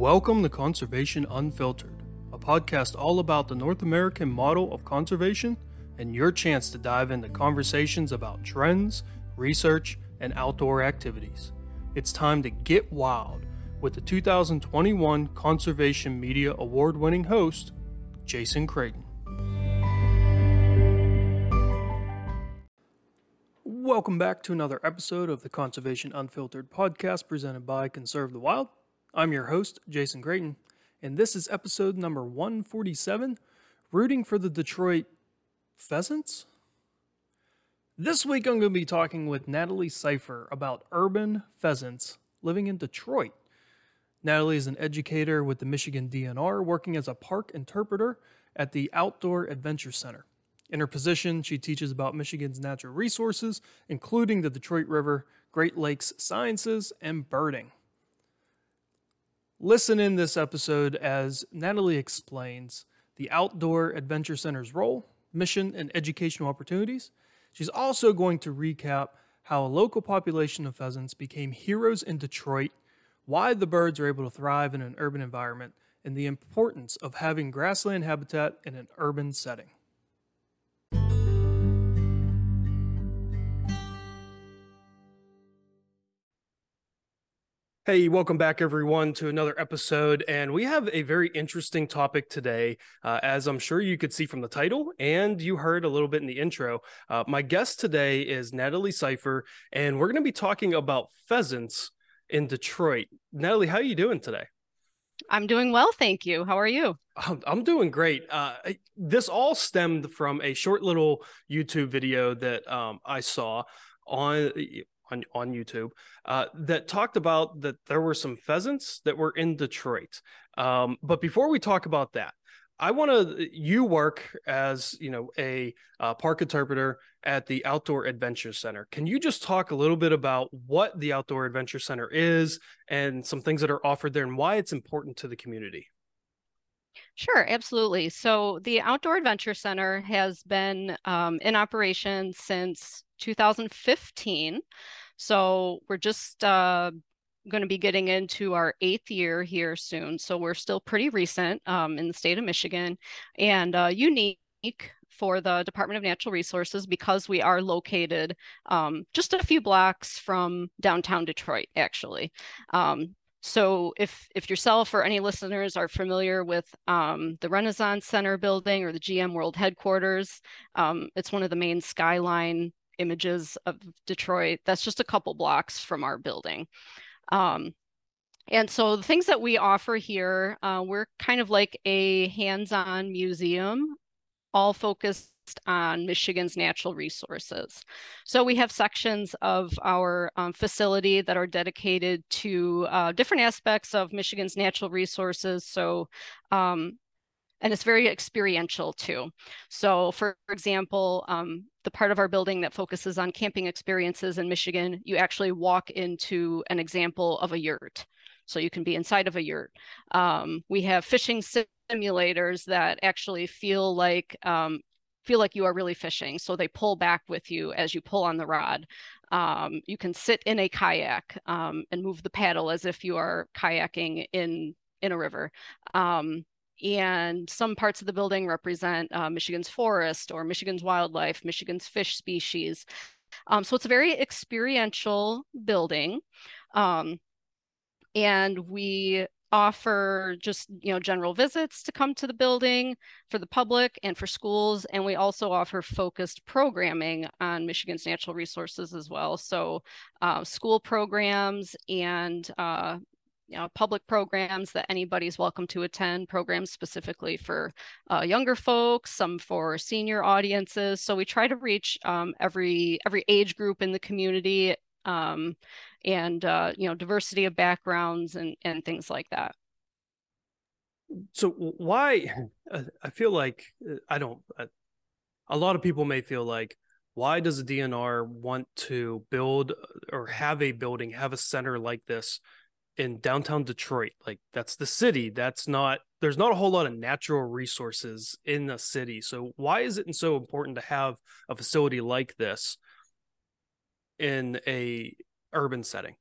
Welcome to Conservation Unfiltered, a podcast all about the North American model of conservation and your chance to dive into conversations about trends, research, and outdoor activities. It's time to get wild with the 2021 Conservation Media Award winning host, Jason Creighton. Welcome back to another episode of the Conservation Unfiltered podcast presented by Conserve the Wild. I'm your host, Jason Creighton, and this is episode number 147 Rooting for the Detroit Pheasants. This week I'm going to be talking with Natalie Seifer about urban pheasants living in Detroit. Natalie is an educator with the Michigan DNR, working as a park interpreter at the Outdoor Adventure Center. In her position, she teaches about Michigan's natural resources, including the Detroit River, Great Lakes sciences, and birding. Listen in this episode as Natalie explains the Outdoor Adventure Center's role, mission, and educational opportunities. She's also going to recap how a local population of pheasants became heroes in Detroit, why the birds are able to thrive in an urban environment, and the importance of having grassland habitat in an urban setting. Hey, welcome back, everyone, to another episode. And we have a very interesting topic today, uh, as I'm sure you could see from the title and you heard a little bit in the intro. Uh, my guest today is Natalie Cypher, and we're going to be talking about pheasants in Detroit. Natalie, how are you doing today? I'm doing well, thank you. How are you? I'm doing great. Uh, this all stemmed from a short little YouTube video that um, I saw on on, on YouTube uh, that talked about that there were some pheasants that were in Detroit. Um, but before we talk about that, I want to. You work as you know a uh, park interpreter at the Outdoor Adventure Center. Can you just talk a little bit about what the Outdoor Adventure Center is and some things that are offered there and why it's important to the community? Sure, absolutely. So the Outdoor Adventure Center has been um, in operation since 2015. So we're just uh, going to be getting into our eighth year here soon. So we're still pretty recent um, in the state of Michigan and uh, unique for the Department of Natural Resources because we are located um, just a few blocks from downtown Detroit, actually. Um, so if if yourself or any listeners are familiar with um, the Renaissance Center building or the GM World headquarters, um, it's one of the main skyline images of Detroit. That's just a couple blocks from our building. Um, and so the things that we offer here, uh, we're kind of like a hands-on museum, all focused on Michigan's natural resources. So we have sections of our um, facility that are dedicated to uh, different aspects of Michigan's natural resources. So um, and it's very experiential too. So, for example, um, the part of our building that focuses on camping experiences in Michigan, you actually walk into an example of a yurt. So you can be inside of a yurt. Um, we have fishing simulators that actually feel like um, feel like you are really fishing. So they pull back with you as you pull on the rod. Um, you can sit in a kayak um, and move the paddle as if you are kayaking in in a river. Um, and some parts of the building represent uh, Michigan's forest or Michigan's wildlife, Michigan's fish species. Um, so it's a very experiential building. Um, and we offer just you know general visits to come to the building for the public and for schools and we also offer focused programming on michigan's natural resources as well so uh, school programs and uh, you know, public programs that anybody's welcome to attend, programs specifically for uh, younger folks, some for senior audiences. So we try to reach um, every every age group in the community um, and uh, you know diversity of backgrounds and and things like that. So why? I feel like uh, I don't. Uh, a lot of people may feel like why does the DNR want to build or have a building, have a center like this in downtown Detroit. Like that's the city. That's not there's not a whole lot of natural resources in the city. So why is it so important to have a facility like this in a urban setting?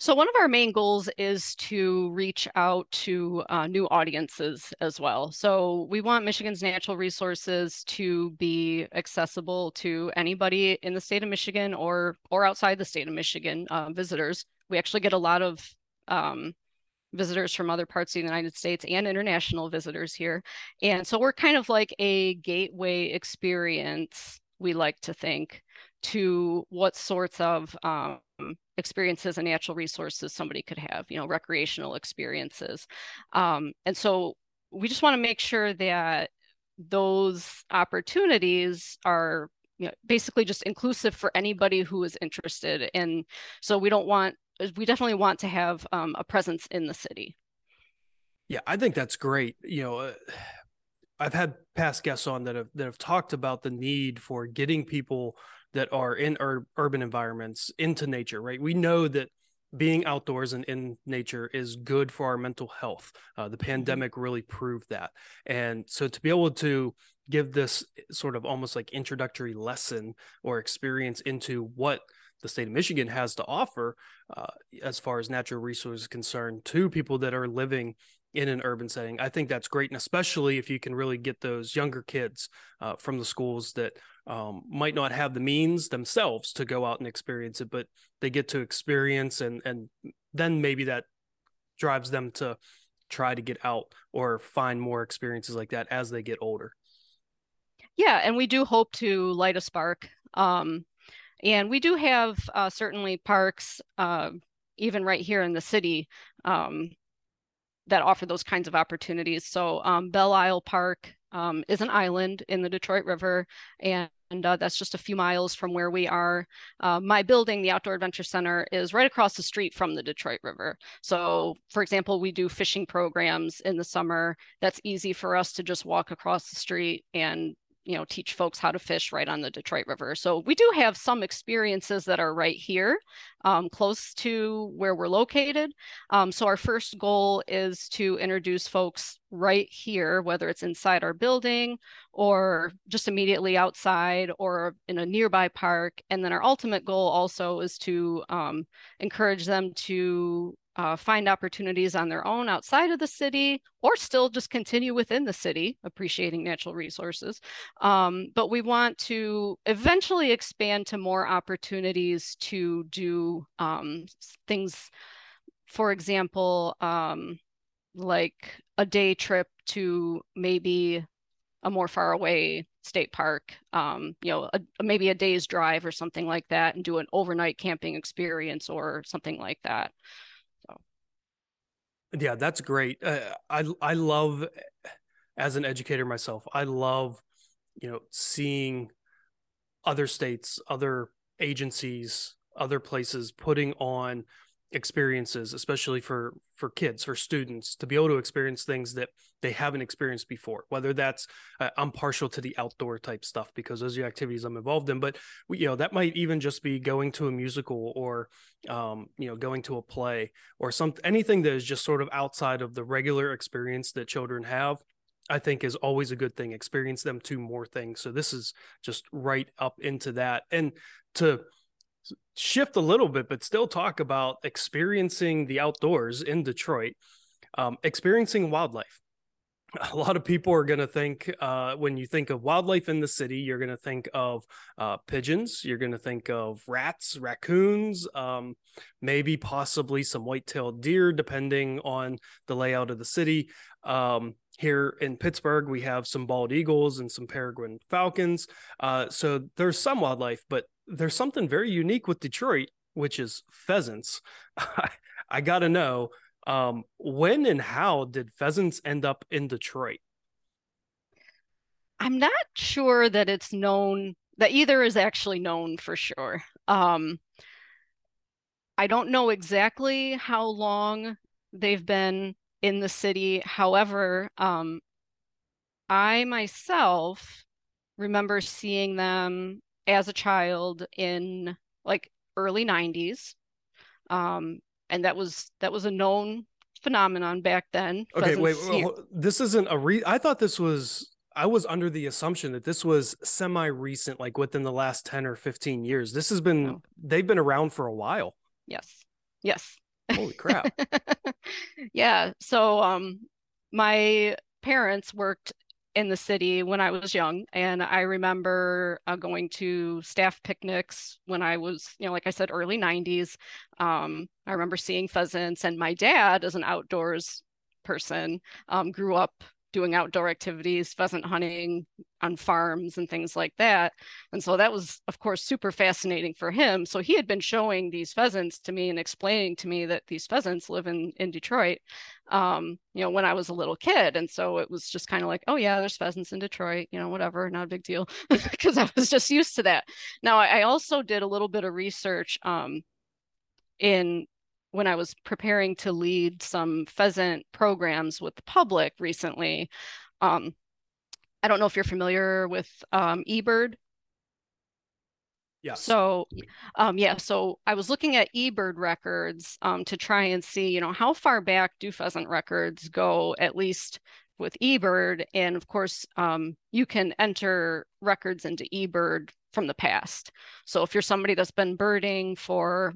So, one of our main goals is to reach out to uh, new audiences as well. So, we want Michigan's natural resources to be accessible to anybody in the state of Michigan or or outside the state of Michigan uh, visitors. We actually get a lot of um, visitors from other parts of the United States and international visitors here, and so we're kind of like a gateway experience. We like to think to what sorts of um, experiences and natural resources somebody could have, you know, recreational experiences. Um, and so we just want to make sure that those opportunities are you know, basically just inclusive for anybody who is interested. And so we don't want, we definitely want to have um, a presence in the city. Yeah, I think that's great. You know, uh, I've had past guests on that have that have talked about the need for getting people that are in ur- urban environments into nature, right? We know that being outdoors and in nature is good for our mental health. Uh, the mm-hmm. pandemic really proved that. And so to be able to give this sort of almost like introductory lesson or experience into what the state of Michigan has to offer uh, as far as natural resources concerned to people that are living in an urban setting. I think that's great, and especially if you can really get those younger kids uh, from the schools that um, might not have the means themselves to go out and experience it, but they get to experience, and and then maybe that drives them to try to get out or find more experiences like that as they get older. Yeah, and we do hope to light a spark. Um, and we do have uh, certainly parks, uh, even right here in the city, um, that offer those kinds of opportunities. So um, Belle Isle Park um, is an island in the Detroit River, and, and uh, that's just a few miles from where we are. Uh, my building, the Outdoor Adventure Center, is right across the street from the Detroit River. So, for example, we do fishing programs in the summer. That's easy for us to just walk across the street and you know teach folks how to fish right on the detroit river. So we do have some experiences that are right here um, close to where we're located. Um, so our first goal is to introduce folks right here whether it's inside our building or just immediately outside or in a nearby park. And then our ultimate goal also is to um, encourage them to uh, find opportunities on their own outside of the city or still just continue within the city, appreciating natural resources. Um, but we want to eventually expand to more opportunities to do um, things, for example, um, like a day trip to maybe a more far away state park, um, you know, a, maybe a day's drive or something like that, and do an overnight camping experience or something like that. Yeah, that's great. Uh, I I love as an educator myself. I love you know seeing other states, other agencies, other places putting on experiences especially for for kids for students to be able to experience things that they haven't experienced before whether that's uh, i'm partial to the outdoor type stuff because those are activities i'm involved in but you know that might even just be going to a musical or um, you know going to a play or some anything that is just sort of outside of the regular experience that children have I think is always a good thing. Experience them to more things. So this is just right up into that. And to shift a little bit, but still talk about experiencing the outdoors in Detroit, um, experiencing wildlife. A lot of people are going to think uh, when you think of wildlife in the city, you're going to think of uh, pigeons, you're going to think of rats, raccoons, um, maybe possibly some white-tailed deer, depending on the layout of the city. Um, here in Pittsburgh, we have some bald eagles and some peregrine falcons. Uh, so there's some wildlife, but there's something very unique with Detroit, which is pheasants. I, got to know um, when and how did pheasants end up in Detroit? I'm not sure that it's known that either is actually known for sure. Um, I don't know exactly how long they've been in the city. However, um, I myself remember seeing them as a child in like early 90s um, and that was that was a known phenomenon back then okay wait, wait this isn't a re i thought this was i was under the assumption that this was semi recent like within the last 10 or 15 years. This has been they've been around for a while. Yes. Yes. Holy crap. yeah. So um my parents worked in the city when I was young. And I remember uh, going to staff picnics when I was, you know, like I said, early 90s. Um, I remember seeing pheasants, and my dad, as an outdoors person, um, grew up doing outdoor activities, pheasant hunting on farms and things like that. And so that was, of course, super fascinating for him. So he had been showing these pheasants to me and explaining to me that these pheasants live in, in Detroit, um, you know, when I was a little kid. And so it was just kind of like, oh, yeah, there's pheasants in Detroit, you know, whatever, not a big deal, because I was just used to that. Now, I also did a little bit of research um, in when I was preparing to lead some pheasant programs with the public recently. Um, I don't know if you're familiar with um, eBird. Yes. So, um, yeah, so I was looking at eBird records um, to try and see, you know, how far back do pheasant records go, at least with eBird. And of course, um, you can enter records into eBird from the past. So if you're somebody that's been birding for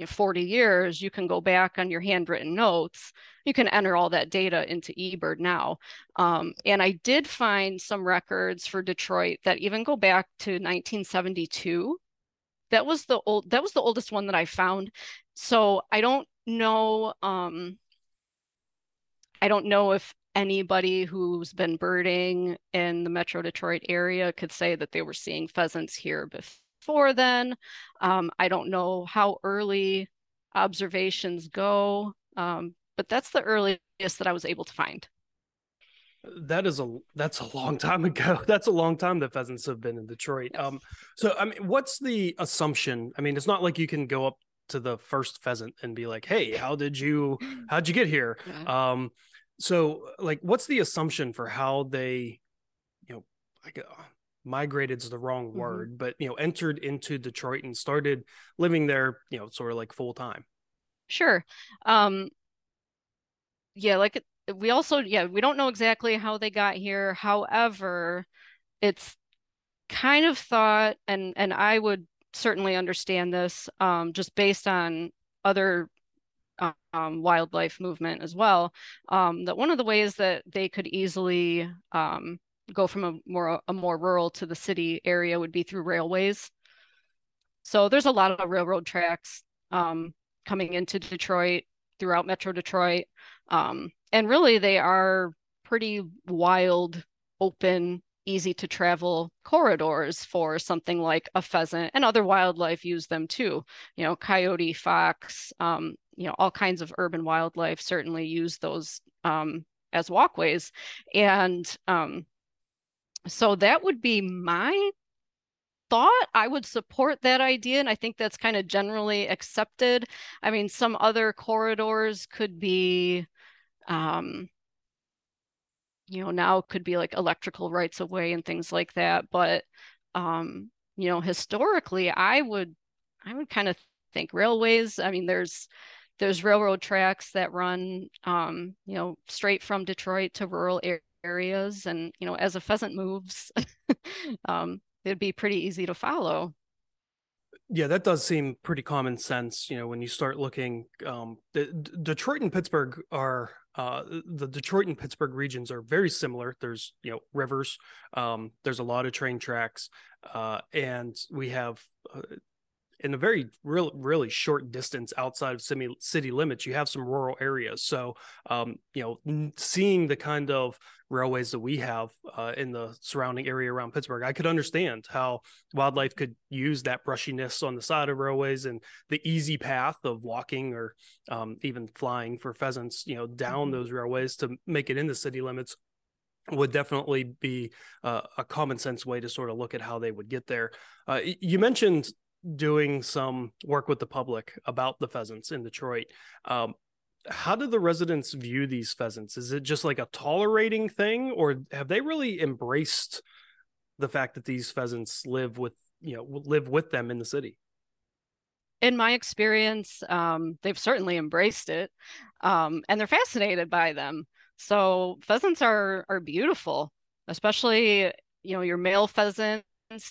you know, 40 years, you can go back on your handwritten notes. You can enter all that data into eBird now. Um, and I did find some records for Detroit that even go back to 1972. That was the old that was the oldest one that I found. So I don't know um, I don't know if anybody who's been birding in the Metro Detroit area could say that they were seeing pheasants here before before then. Um, I don't know how early observations go, um, but that's the earliest that I was able to find. That is a that's a long time ago. That's a long time that pheasants have been in Detroit. Yes. Um, so I mean, what's the assumption? I mean, it's not like you can go up to the first pheasant and be like, "Hey, how did you how'd you get here?" Yeah. Um, so like, what's the assumption for how they, you know, like migrated is the wrong mm-hmm. word, but you know, entered into Detroit and started living there, you know, sort of like full time. Sure. Um yeah, like we also yeah, we don't know exactly how they got here. However, it's kind of thought and and I would certainly understand this um just based on other um, wildlife movement as well. Um, that one of the ways that they could easily um, go from a more a more rural to the city area would be through railways. So there's a lot of railroad tracks um, coming into Detroit throughout Metro Detroit, um, and really they are pretty wild, open, easy to travel corridors for something like a pheasant and other wildlife use them too. You know, coyote, fox, um, you know, all kinds of urban wildlife certainly use those um, as walkways, and um, so that would be my thought I would support that idea. And I think that's kind of generally accepted. I mean, some other corridors could be, um, you know, now could be like electrical rights of way and things like that. But, um, you know, historically, I would, I would kind of think railways. I mean, there's, there's railroad tracks that run, um, you know, straight from Detroit to rural areas areas and you know as a pheasant moves um, it'd be pretty easy to follow. Yeah that does seem pretty common sense you know when you start looking um, the, D- detroit and pittsburgh are uh, the detroit and pittsburgh regions are very similar. There's you know rivers um, there's a lot of train tracks uh, and we have uh, in a very real really short distance outside of city, city limits you have some rural areas so um, you know seeing the kind of railways that we have uh, in the surrounding area around pittsburgh i could understand how wildlife could use that brushiness on the side of railways and the easy path of walking or um, even flying for pheasants you know down mm-hmm. those railways to make it in the city limits would definitely be uh, a common sense way to sort of look at how they would get there. Uh, you mentioned doing some work with the public about the pheasants in Detroit. Um, how do the residents view these pheasants? Is it just like a tolerating thing, or have they really embraced the fact that these pheasants live with you know live with them in the city? In my experience, um, they've certainly embraced it, um, and they're fascinated by them. So pheasants are are beautiful, especially you know your male pheasants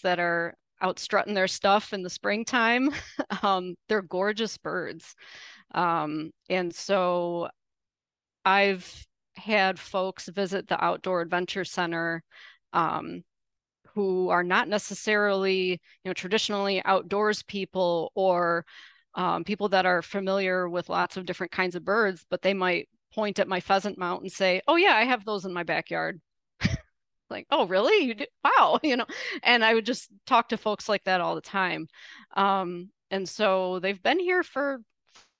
that are out strutting their stuff in the springtime. um, they're gorgeous birds. Um, and so I've had folks visit the Outdoor Adventure Center um, who are not necessarily, you know, traditionally outdoors people or um, people that are familiar with lots of different kinds of birds, but they might point at my pheasant mount and say, "Oh yeah, I have those in my backyard." Like, "Oh really? You do? Wow!" You know, and I would just talk to folks like that all the time. Um, and so they've been here for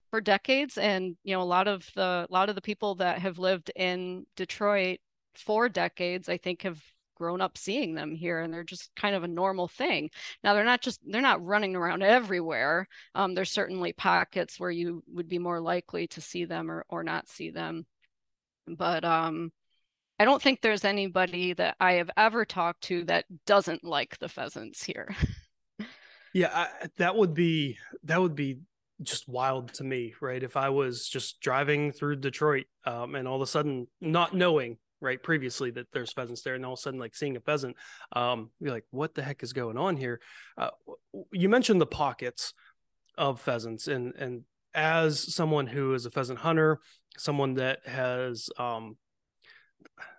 for decades and you know a lot of the a lot of the people that have lived in Detroit for decades I think have grown up seeing them here and they're just kind of a normal thing now they're not just they're not running around everywhere um, there's certainly pockets where you would be more likely to see them or, or not see them but um, i don't think there's anybody that i have ever talked to that doesn't like the pheasants here yeah I, that would be that would be just wild to me, right? If I was just driving through Detroit um, and all of a sudden not knowing, right, previously that there's pheasants there, and all of a sudden like seeing a pheasant, um, be like, what the heck is going on here? Uh, you mentioned the pockets of pheasants, and and as someone who is a pheasant hunter, someone that has um,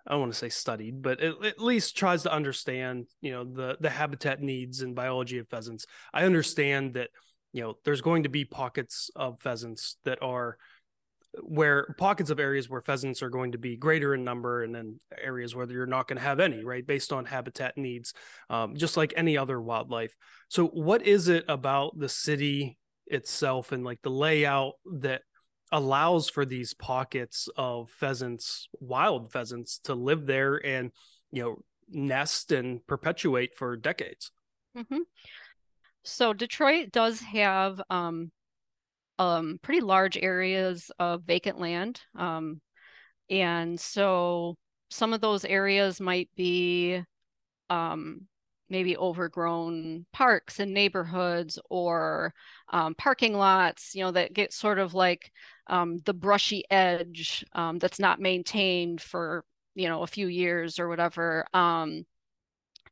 I don't want to say studied, but at least tries to understand, you know, the the habitat needs and biology of pheasants. I understand that you know there's going to be pockets of pheasants that are where pockets of areas where pheasants are going to be greater in number and then areas where you're not going to have any right based on habitat needs um, just like any other wildlife so what is it about the city itself and like the layout that allows for these pockets of pheasants wild pheasants to live there and you know nest and perpetuate for decades mm-hmm. So Detroit does have um, um, pretty large areas of vacant land. Um, and so some of those areas might be um, maybe overgrown parks and neighborhoods or um, parking lots, you know, that get sort of like um, the brushy edge um, that's not maintained for, you know, a few years or whatever. Um,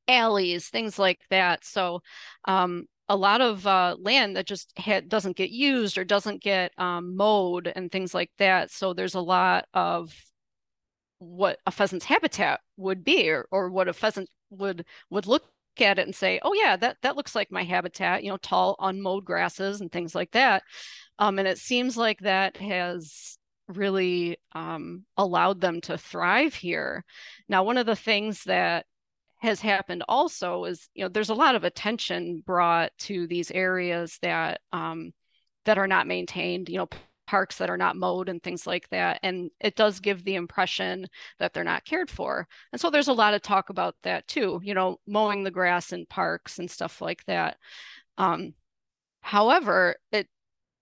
alleys, things like that. So um, a lot of uh, land that just doesn't get used or doesn't get um, mowed and things like that. So there's a lot of what a pheasant's habitat would be, or, or what a pheasant would would look at it and say, "Oh yeah, that that looks like my habitat." You know, tall unmowed grasses and things like that. Um, and it seems like that has really um, allowed them to thrive here. Now, one of the things that has happened also is you know there's a lot of attention brought to these areas that um, that are not maintained you know parks that are not mowed and things like that and it does give the impression that they're not cared for and so there's a lot of talk about that too you know mowing the grass in parks and stuff like that um, however it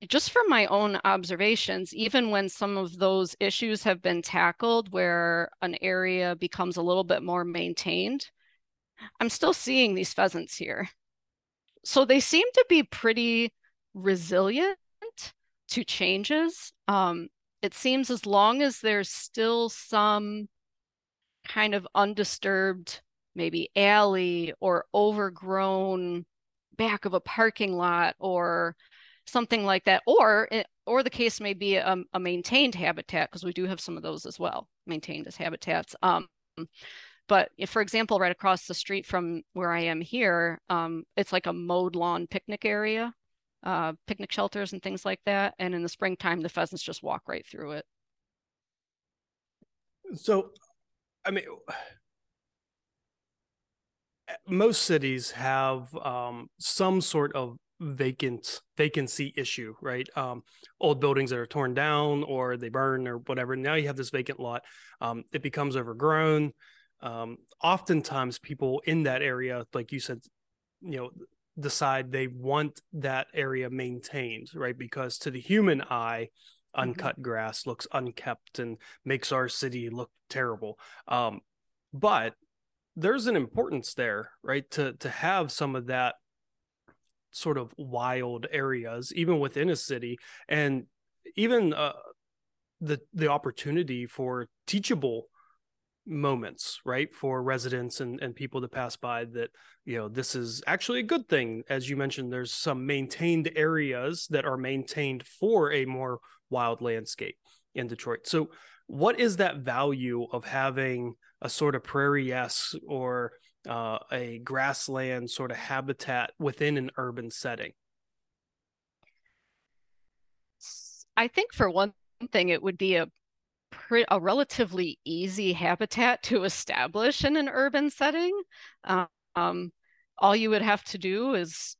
just from my own observations, even when some of those issues have been tackled where an area becomes a little bit more maintained, I'm still seeing these pheasants here. So they seem to be pretty resilient to changes. Um, it seems as long as there's still some kind of undisturbed, maybe alley or overgrown back of a parking lot or something like that, or or the case may be a, a maintained habitat because we do have some of those as well, maintained as habitats. Um, but if, for example, right across the street from where I am here, um, it's like a mowed lawn picnic area, uh, picnic shelters and things like that. And in the springtime, the pheasants just walk right through it. So, I mean, most cities have um, some sort of vacant vacancy issue, right? Um, old buildings that are torn down or they burn or whatever. Now you have this vacant lot. Um, it becomes overgrown um, oftentimes people in that area like you said you know decide they want that area maintained right? Because to the human eye mm-hmm. uncut grass looks unkept and makes our city look terrible. Um, but there's an importance there right? To to have some of that sort of wild areas even within a city and even uh, the the opportunity for teachable moments, right, for residents and, and people to pass by that, you know, this is actually a good thing. As you mentioned, there's some maintained areas that are maintained for a more wild landscape in Detroit. So, what is that value of having a sort of prairie esque or uh, a grassland sort of habitat within an urban setting? I think for one thing, it would be a a relatively easy habitat to establish in an urban setting. Um, all you would have to do is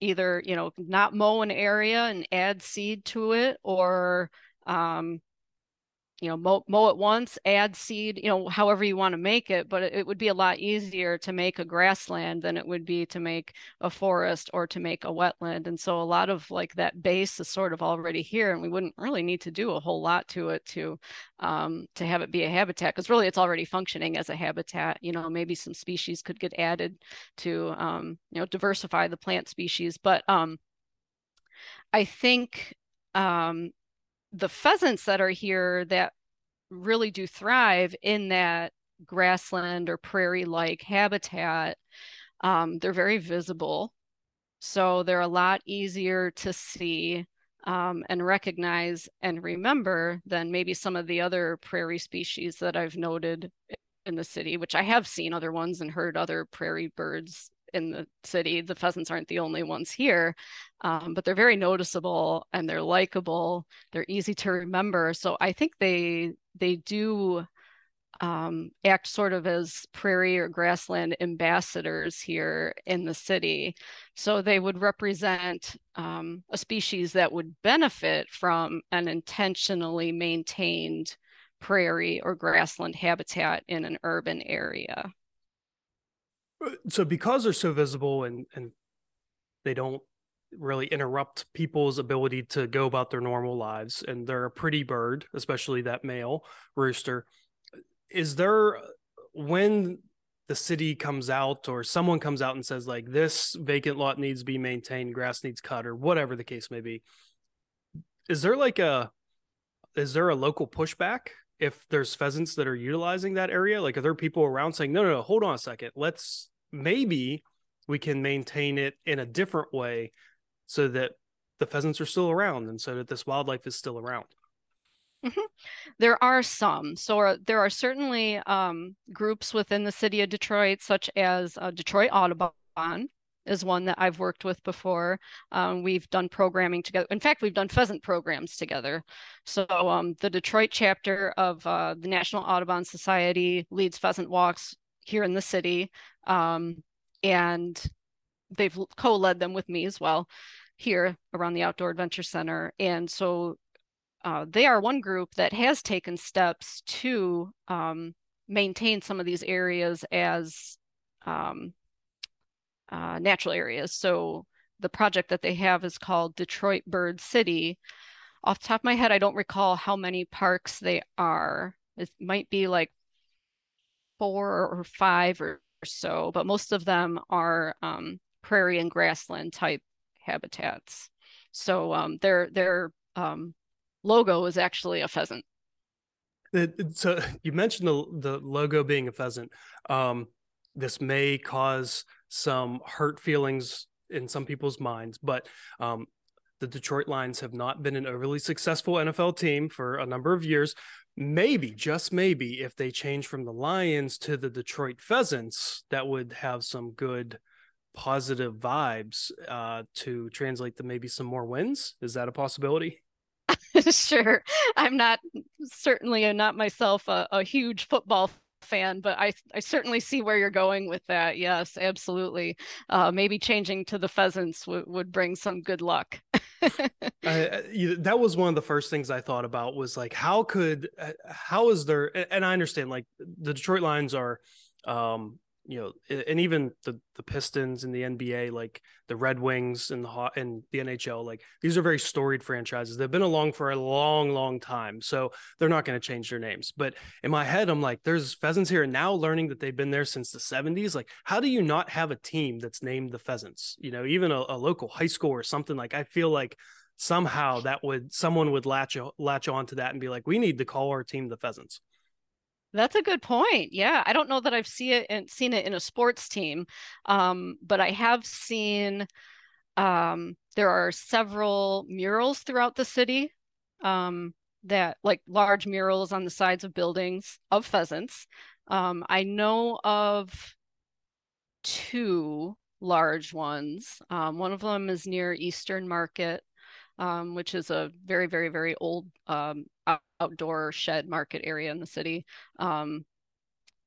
either, you know, not mow an area and add seed to it or um, you know mow, mow it once add seed you know however you want to make it but it, would be a lot easier to make a grassland than it would be to make a forest or to make a wetland. And so a lot of like that base is sort of already here and we wouldn't really need to do a whole lot to it to um, to have it be a habitat because really it's already functioning as a habitat. You know maybe some species could get added to um, you know diversify the plant species but um, i think um, the pheasants that are here that really do thrive in that grassland or prairie like habitat, um, they're very visible. So they're a lot easier to see um, and recognize and remember than maybe some of the other prairie species that I've noted in the city, which I have seen other ones and heard other prairie birds in the city. The pheasants aren't the only ones here, um, but they're very noticeable and they're likable. They're easy to remember. So I think they they do um, act sort of as prairie or grassland ambassadors here in the city. So they would represent um, a species that would benefit from an intentionally maintained prairie or grassland habitat in an urban area so because they're so visible and and they don't really interrupt people's ability to go about their normal lives and they're a pretty bird especially that male rooster is there when the city comes out or someone comes out and says like this vacant lot needs to be maintained grass needs cut or whatever the case may be is there like a is there a local pushback if there's pheasants that are utilizing that area? Like are there people around saying no no no hold on a second. Let's maybe we can maintain it in a different way so that the pheasants are still around and so that this wildlife is still around. Mm-hmm. There are some. So there are certainly um, groups within the city of Detroit, such as uh, Detroit Audubon is one that I've worked with before. Um, we've done programming together. In fact, we've done pheasant programs together. So um, the Detroit chapter of uh, the National Audubon Society leads pheasant walks here in the city. Um, and they've co-led them with me as well here around the Outdoor Adventure Center. And so uh, they are one group that has taken steps to um, maintain some of these areas as um, uh, natural areas. So the project that they have is called Detroit Bird City. Off top of my head, I don't recall how many parks they are. It might be like four or five or so, but most of them are um, prairie and grassland type habitats. So um, their their um, logo is actually a pheasant. So you mentioned the the logo being a pheasant. Um, this may cause some hurt feelings in some people's minds, but um, the Detroit Lions have not been an overly successful NFL team for a number of years maybe just maybe if they change from the lions to the detroit pheasants that would have some good positive vibes uh, to translate to maybe some more wins is that a possibility sure i'm not certainly not myself a, a huge football fan, but I I certainly see where you're going with that. Yes, absolutely. Uh, maybe changing to the pheasants w- would bring some good luck. uh, that was one of the first things I thought about was like how could uh, how is there and I understand like the Detroit Lions are um you know, and even the the Pistons in the NBA, like the Red Wings and the and the NHL, like these are very storied franchises. They've been along for a long, long time, so they're not going to change their names. But in my head, I'm like, there's Pheasants here, and now learning that they've been there since the '70s. Like, how do you not have a team that's named the Pheasants? You know, even a, a local high school or something. Like, I feel like somehow that would someone would latch latch on to that and be like, we need to call our team the Pheasants. That's a good point. Yeah, I don't know that I've seen it and seen it in a sports team, um, but I have seen um, there are several murals throughout the city um, that like large murals on the sides of buildings of pheasants. Um, I know of two large ones. Um, one of them is near Eastern Market, um, which is a very, very, very old um, outdoor shed market area in the city. Um,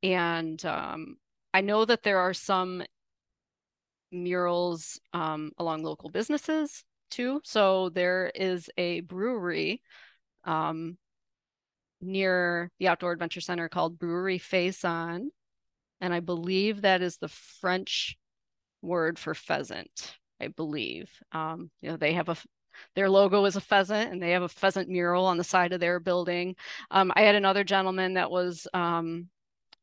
and um, I know that there are some murals um, along local businesses too. So there is a brewery um, near the Outdoor Adventure Center called Brewery Faisan. And I believe that is the French word for pheasant, I believe. Um, you know, they have a their logo is a pheasant and they have a pheasant mural on the side of their building. Um, I had another gentleman that was um,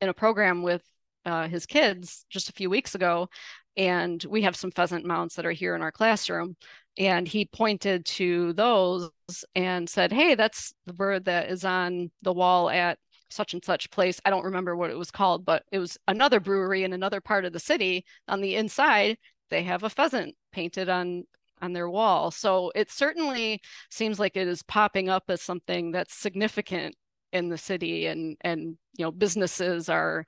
in a program with uh, his kids just a few weeks ago, and we have some pheasant mounts that are here in our classroom. And he pointed to those and said, Hey, that's the bird that is on the wall at such and such place. I don't remember what it was called, but it was another brewery in another part of the city. On the inside, they have a pheasant painted on on their wall. So it certainly seems like it is popping up as something that's significant in the city and and you know businesses are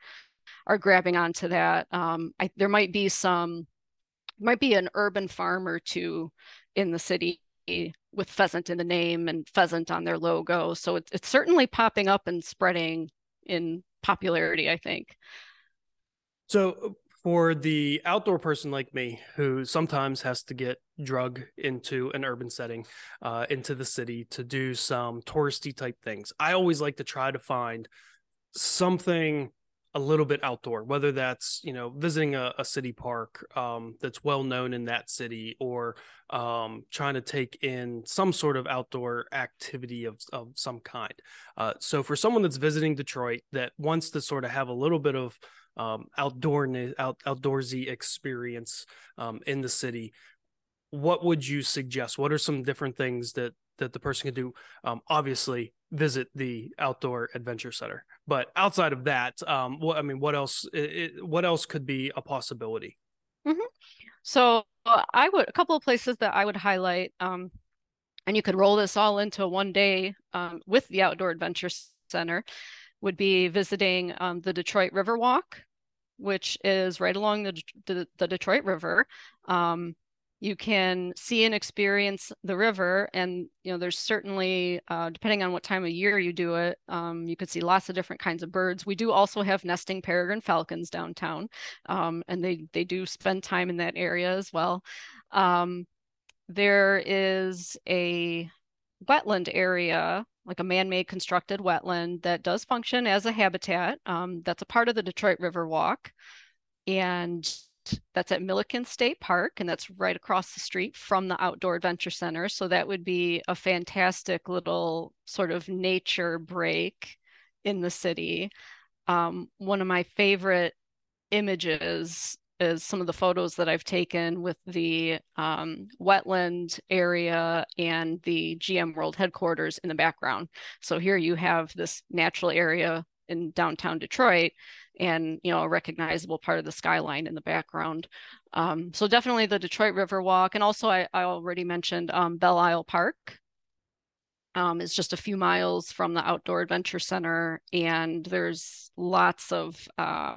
are grabbing onto that. Um, I, there might be some might be an urban farm or two in the city with pheasant in the name and pheasant on their logo. So it's it's certainly popping up and spreading in popularity, I think. So for the outdoor person like me who sometimes has to get drug into an urban setting uh, into the city to do some touristy type things. I always like to try to find something a little bit outdoor whether that's you know visiting a, a city park um, that's well known in that city or um, trying to take in some sort of outdoor activity of, of some kind. Uh, so for someone that's visiting detroit that wants to sort of have a little bit of um, outdoor out, outdoorsy experience um, in the city what would you suggest what are some different things that that the person can do um, obviously visit the outdoor adventure center but outside of that um, what i mean what else it, what else could be a possibility mm-hmm. so i would a couple of places that i would highlight um, and you could roll this all into one day um, with the outdoor adventure center would be visiting um, the Detroit River Walk, which is right along the, the, the Detroit River. Um, you can see and experience the river and you know there's certainly uh, depending on what time of year you do it um, you could see lots of different kinds of birds we do also have nesting peregrine falcons downtown um, and they they do spend time in that area as well um, there is a wetland area like a man-made constructed wetland that does function as a habitat. Um, that's a part of the Detroit River Walk. And that's at Milliken State Park, and that's right across the street from the Outdoor Adventure Center. So that would be a fantastic little sort of nature break in the city. Um, one of my favorite images is some of the photos that I've taken with the um, wetland area and the GM World headquarters in the background. So here you have this natural area in downtown Detroit and you know a recognizable part of the skyline in the background. Um, so definitely the Detroit River Walk and also I, I already mentioned um, Belle Isle Park um, is just a few miles from the Outdoor Adventure Center and there's lots of uh,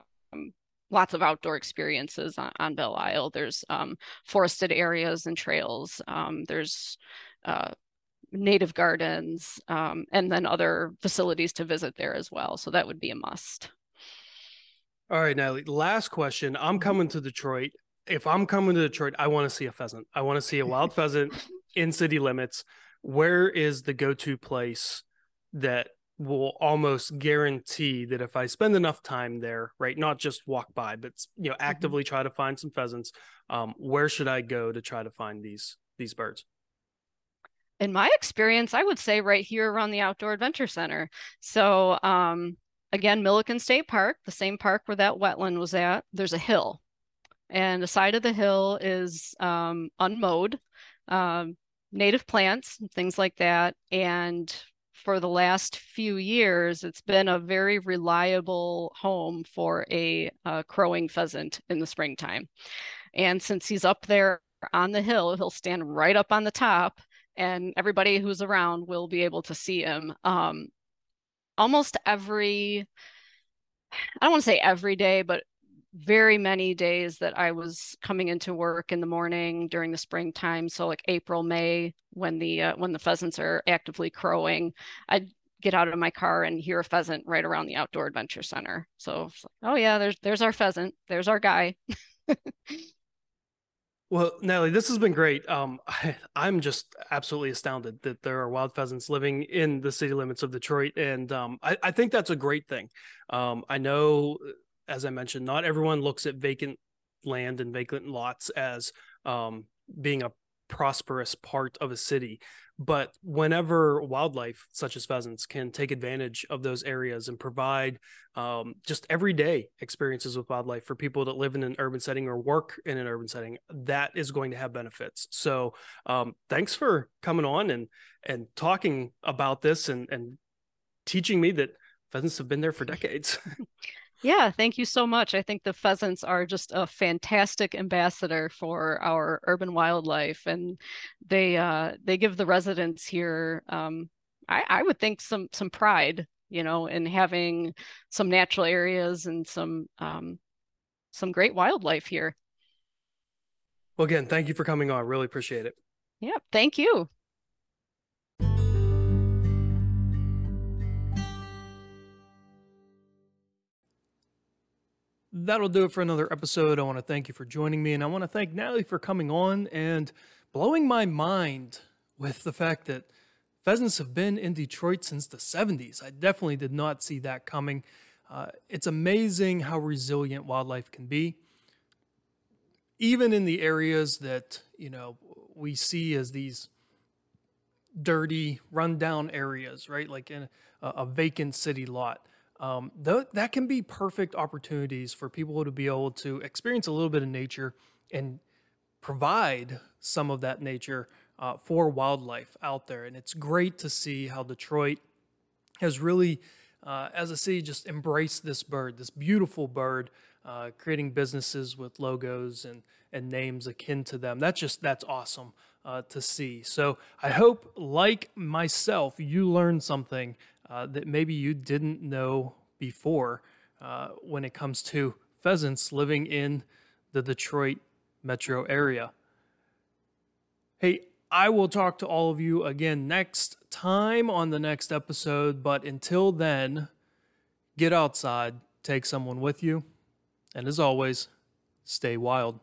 lots of outdoor experiences on, on Belle Isle. There's um, forested areas and trails. Um, there's uh, native gardens um, and then other facilities to visit there as well. So that would be a must. All right, Natalie. Last question. I'm mm-hmm. coming to Detroit. If I'm coming to Detroit, I want to see a pheasant. I want to see a wild pheasant in city limits. Where is the go-to place that will almost guarantee that if I spend enough time there, right, not just walk by, but you know, mm-hmm. actively try to find some pheasants, um, where should I go to try to find these these birds? In my experience, I would say right here around the Outdoor Adventure Center. So um, again, Milliken State Park, the same park where that wetland was at, there's a hill. And the side of the hill is um, unmowed, um, native plants, things like that. And for the last few years, it's been a very reliable home for a, a crowing pheasant in the springtime. And since he's up there on the hill, he'll stand right up on the top, and everybody who's around will be able to see him. Um, almost every, I don't want to say every day, but very many days that I was coming into work in the morning during the springtime. So like April, May, when the uh, when the pheasants are actively crowing, I'd get out of my car and hear a pheasant right around the outdoor adventure center. So, oh yeah, there's there's our pheasant. There's our guy. well, Natalie, this has been great. Um, I, I'm just absolutely astounded that there are wild pheasants living in the city limits of Detroit, and um, I, I think that's a great thing. Um, I know as I mentioned, not everyone looks at vacant land and vacant lots as um, being a prosperous part of a city. But whenever wildlife, such as pheasants, can take advantage of those areas and provide um, just everyday experiences with wildlife for people that live in an urban setting or work in an urban setting, that is going to have benefits. So, um, thanks for coming on and and talking about this and and teaching me that pheasants have been there for decades. Yeah, thank you so much. I think the pheasants are just a fantastic ambassador for our urban wildlife, and they uh, they give the residents here, um, I, I would think, some some pride, you know, in having some natural areas and some um, some great wildlife here. Well, again, thank you for coming on. Really appreciate it. Yeah, thank you. That'll do it for another episode. I want to thank you for joining me, and I want to thank Natalie for coming on and blowing my mind with the fact that pheasants have been in Detroit since the 70s. I definitely did not see that coming. Uh, it's amazing how resilient wildlife can be. Even in the areas that, you know, we see as these dirty, rundown areas, right? Like in a, a vacant city lot um, th- that can be perfect opportunities for people to be able to experience a little bit of nature and provide some of that nature uh, for wildlife out there. And it's great to see how Detroit has really, uh, as a city, just embraced this bird, this beautiful bird, uh, creating businesses with logos and, and names akin to them. That's just, that's awesome. Uh, to see. So I hope, like myself, you learned something uh, that maybe you didn't know before uh, when it comes to pheasants living in the Detroit metro area. Hey, I will talk to all of you again next time on the next episode, but until then, get outside, take someone with you, and as always, stay wild.